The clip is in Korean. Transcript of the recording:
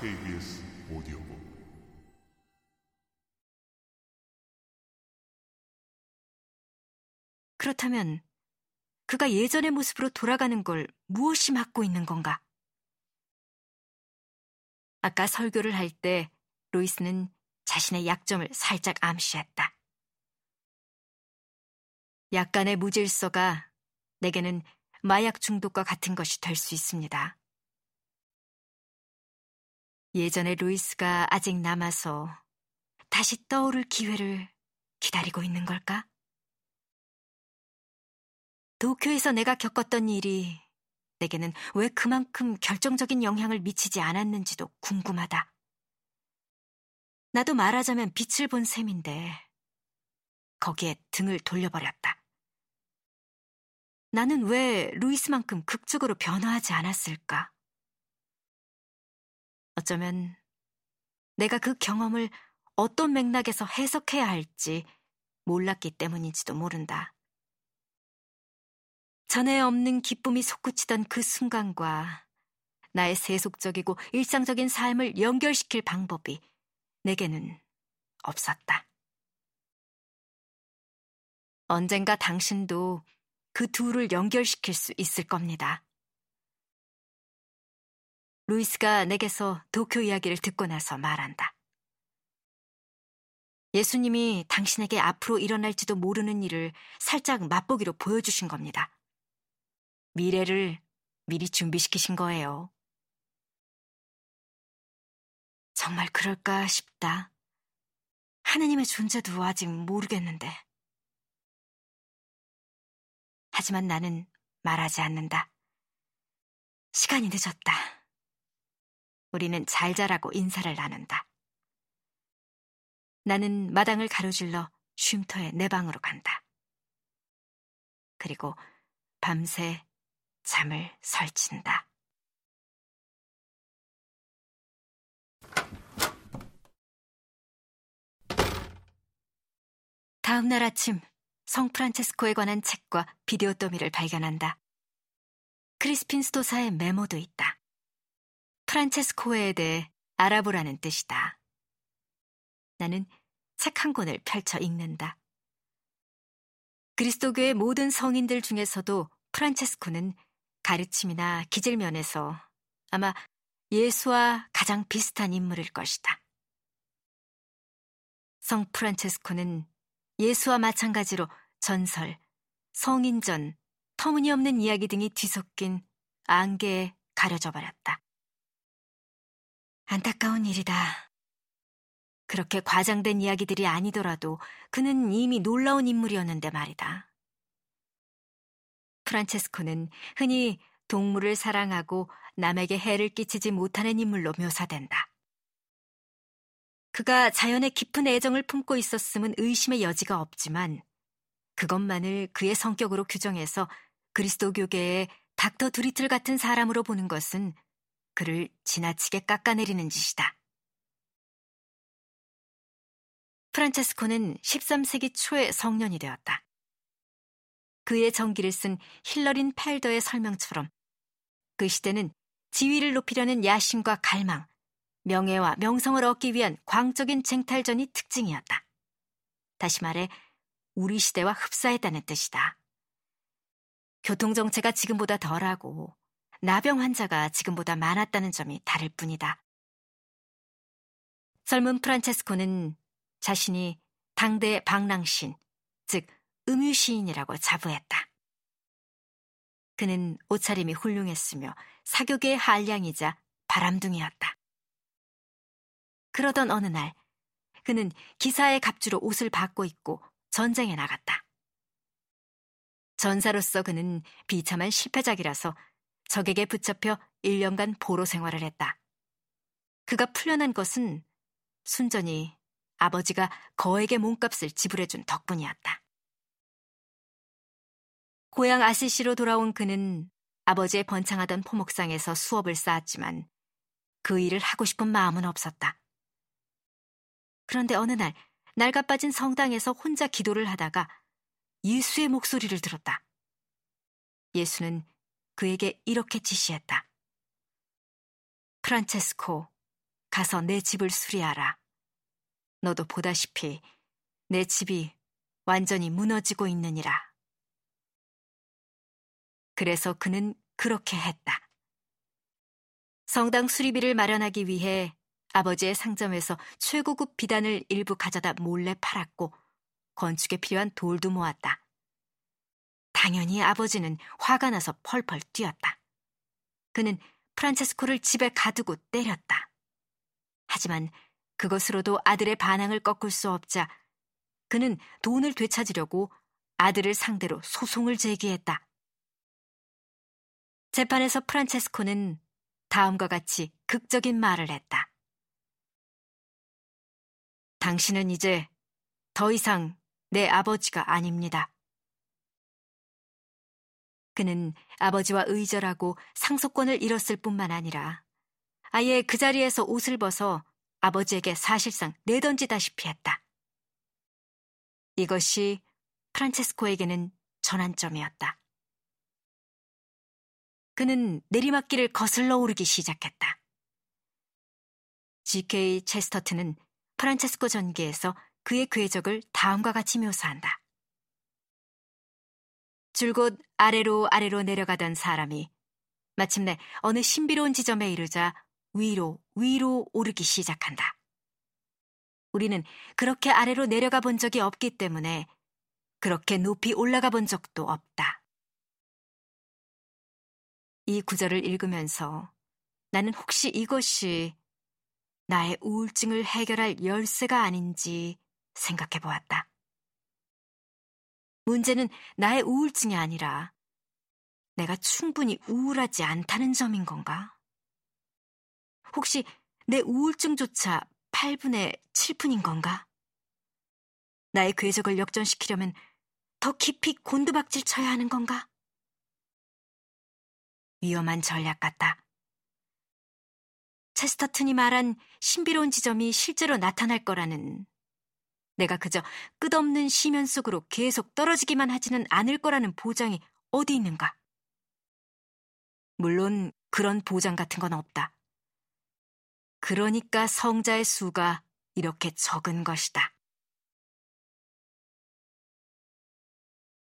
KBS 오디오북 그렇다면 그가 예전의 모습으로 돌아가는 걸 무엇이 막고 있는 건가? 아까 설교를 할 때 로이스는 자신의 약점을 살짝 암시했다. 약간의 무질서가 내게는 마약 중독과 같은 것이 될 수 있습니다. 예전의 루이스가 아직 남아서 다시 떠오를 기회를 기다리고 있는 걸까? 도쿄에서 내가 겪었던 일이 내게는 왜 그만큼 결정적인 영향을 미치지 않았는지도 궁금하다. 나도 말하자면 빛을 본 셈인데 거기에 등을 돌려버렸다. 나는 왜 루이스만큼 극적으로 변화하지 않았을까? 어쩌면 내가 그 경험을 어떤 맥락에서 해석해야 할지 몰랐기 때문인지도 모른다. 전에 없는 기쁨이 솟구치던 그 순간과 나의 세속적이고 일상적인 삶을 연결시킬 방법이 내게는 없었다. 언젠가 당신도 그 둘을 연결시킬 수 있을 겁니다. 루이스가 내게서 도쿄 이야기를 듣고 나서 말한다. 예수님이 당신에게 앞으로 일어날지도 모르는 일을 살짝 맛보기로 보여주신 겁니다. 미래를 미리 준비시키신 거예요. 정말 그럴까 싶다. 하느님의 존재도 아직 모르겠는데. 하지만 나는 말하지 않는다. 시간이 늦었다. 우리는 잘 자라고 인사를 나눈다. 나는 마당을 가로질러 쉼터에 내 방으로 간다. 그리고 밤새 잠을 설친다. 다음 날 아침 성 프란체스코에 관한 책과 비디오 더미를 발견한다. 크리스핀 스토사의 메모도 있다. 프란체스코에 대해 알아보라는 뜻이다. 나는 책 한 권을 펼쳐 읽는다. 그리스도교의 모든 성인들 중에서도 프란체스코는 가르침이나 기질면에서 아마 예수와 가장 비슷한 인물일 것이다. 성 프란체스코는 예수와 마찬가지로 전설, 성인전, 터무니없는 이야기 등이 뒤섞인 안개에 가려져 버렸다. 안타까운 일이다. 그렇게 과장된 이야기들이 아니더라도 그는 이미 놀라운 인물이었는데 말이다. 프란체스코는 흔히 동물을 사랑하고 남에게 해를 끼치지 못하는 인물로 묘사된다. 그가 자연의 깊은 애정을 품고 있었음은 의심의 여지가 없지만 그것만을 그의 성격으로 규정해서 그리스도교계의 닥터 두리틀 같은 사람으로 보는 것은 그를 지나치게 깎아내리는 짓이다. 프란체스코는 13세기 초에 성년이 되었다. 그의 전기를 쓴 힐러린 팔더의 설명처럼 그 시대는 지위를 높이려는 야심과 갈망, 명예와 명성을 얻기 위한 광적인 쟁탈전이 특징이었다. 다시 말해, 우리 시대와 흡사했다는 뜻이다. 교통정체가 지금보다 덜하고 나병 환자가 지금보다 많았다는 점이 다를 뿐이다. 젊은 프란체스코는 자신이 당대 방랑신, 즉 음유시인이라고 자부했다. 그는 옷차림이 훌륭했으며 사교계의 한량이자 바람둥이였다. 그러던 어느 날 그는 기사의 갑주로 옷을 받고 입고 전쟁에 나갔다. 전사로서 그는 비참한 실패작이라서 적에게 붙잡혀 1년간 보로 생활을 했다. 그가 풀려난 것은 순전히 아버지가 거액의 몸값을 지불해준 덕분이었다. 고향 아시시로 돌아온 그는 아버지의 번창하던 포목상에서 수업을 쌓았지만 그 일을 하고 싶은 마음은 없었다. 그런데 어느 날 낡아 빠진 성당에서 혼자 기도를 하다가 예수의 목소리를 들었다. 예수는 그에게 이렇게 지시했다. 프란체스코, 가서 내 집을 수리하라. 너도 보다시피 내 집이 완전히 무너지고 있느니라. 그래서 그는 그렇게 했다. 성당 수리비를 마련하기 위해 아버지의 상점에서 최고급 비단을 일부 가져다 몰래 팔았고 건축에 필요한 돌도 모았다. 당연히 아버지는 화가 나서 펄펄 뛰었다. 그는 프란체스코를 집에 가두고 때렸다. 하지만 그것으로도 아들의 반항을 꺾을 수 없자 그는 돈을 되찾으려고 아들을 상대로 소송을 제기했다. 재판에서 프란체스코는 다음과 같이 극적인 말을 했다. 당신은 이제 더 이상 내 아버지가 아닙니다. 그는 아버지와 의절하고 상속권을 잃었을 뿐만 아니라 아예 그 자리에서 옷을 벗어 아버지에게 사실상 내던지다시피 했다. 이것이 프란체스코에게는 전환점이었다. 그는 내리막길을 거슬러 오르기 시작했다. G.K. 체스터트는 프란체스코 전기에서 그의 궤적을 다음과 같이 묘사한다. 줄곧 아래로 아래로 내려가던 사람이 마침내 어느 신비로운 지점에 이르자 위로 위로 오르기 시작한다. 우리는 그렇게 아래로 내려가 본 적이 없기 때문에 그렇게 높이 올라가 본 적도 없다. 이 구절을 읽으면서 나는 혹시 이것이 나의 우울증을 해결할 열쇠가 아닌지 생각해 보았다. 문제는 나의 우울증이 아니라 내가 충분히 우울하지 않다는 점인 건가? 혹시 내 우울증조차 8분의 7분인 건가? 나의 궤적을 역전시키려면 더 깊이 곤두박질 쳐야 하는 건가? 위험한 전략 같다. 체스터튼이 말한 신비로운 지점이 실제로 나타날 거라는 내가 그저 끝없는 시면 속으로 계속 떨어지기만 하지는 않을 거라는 보장이 어디 있는가? 물론 그런 보장 같은 건 없다. 그러니까 성자의 수가 이렇게 적은 것이다.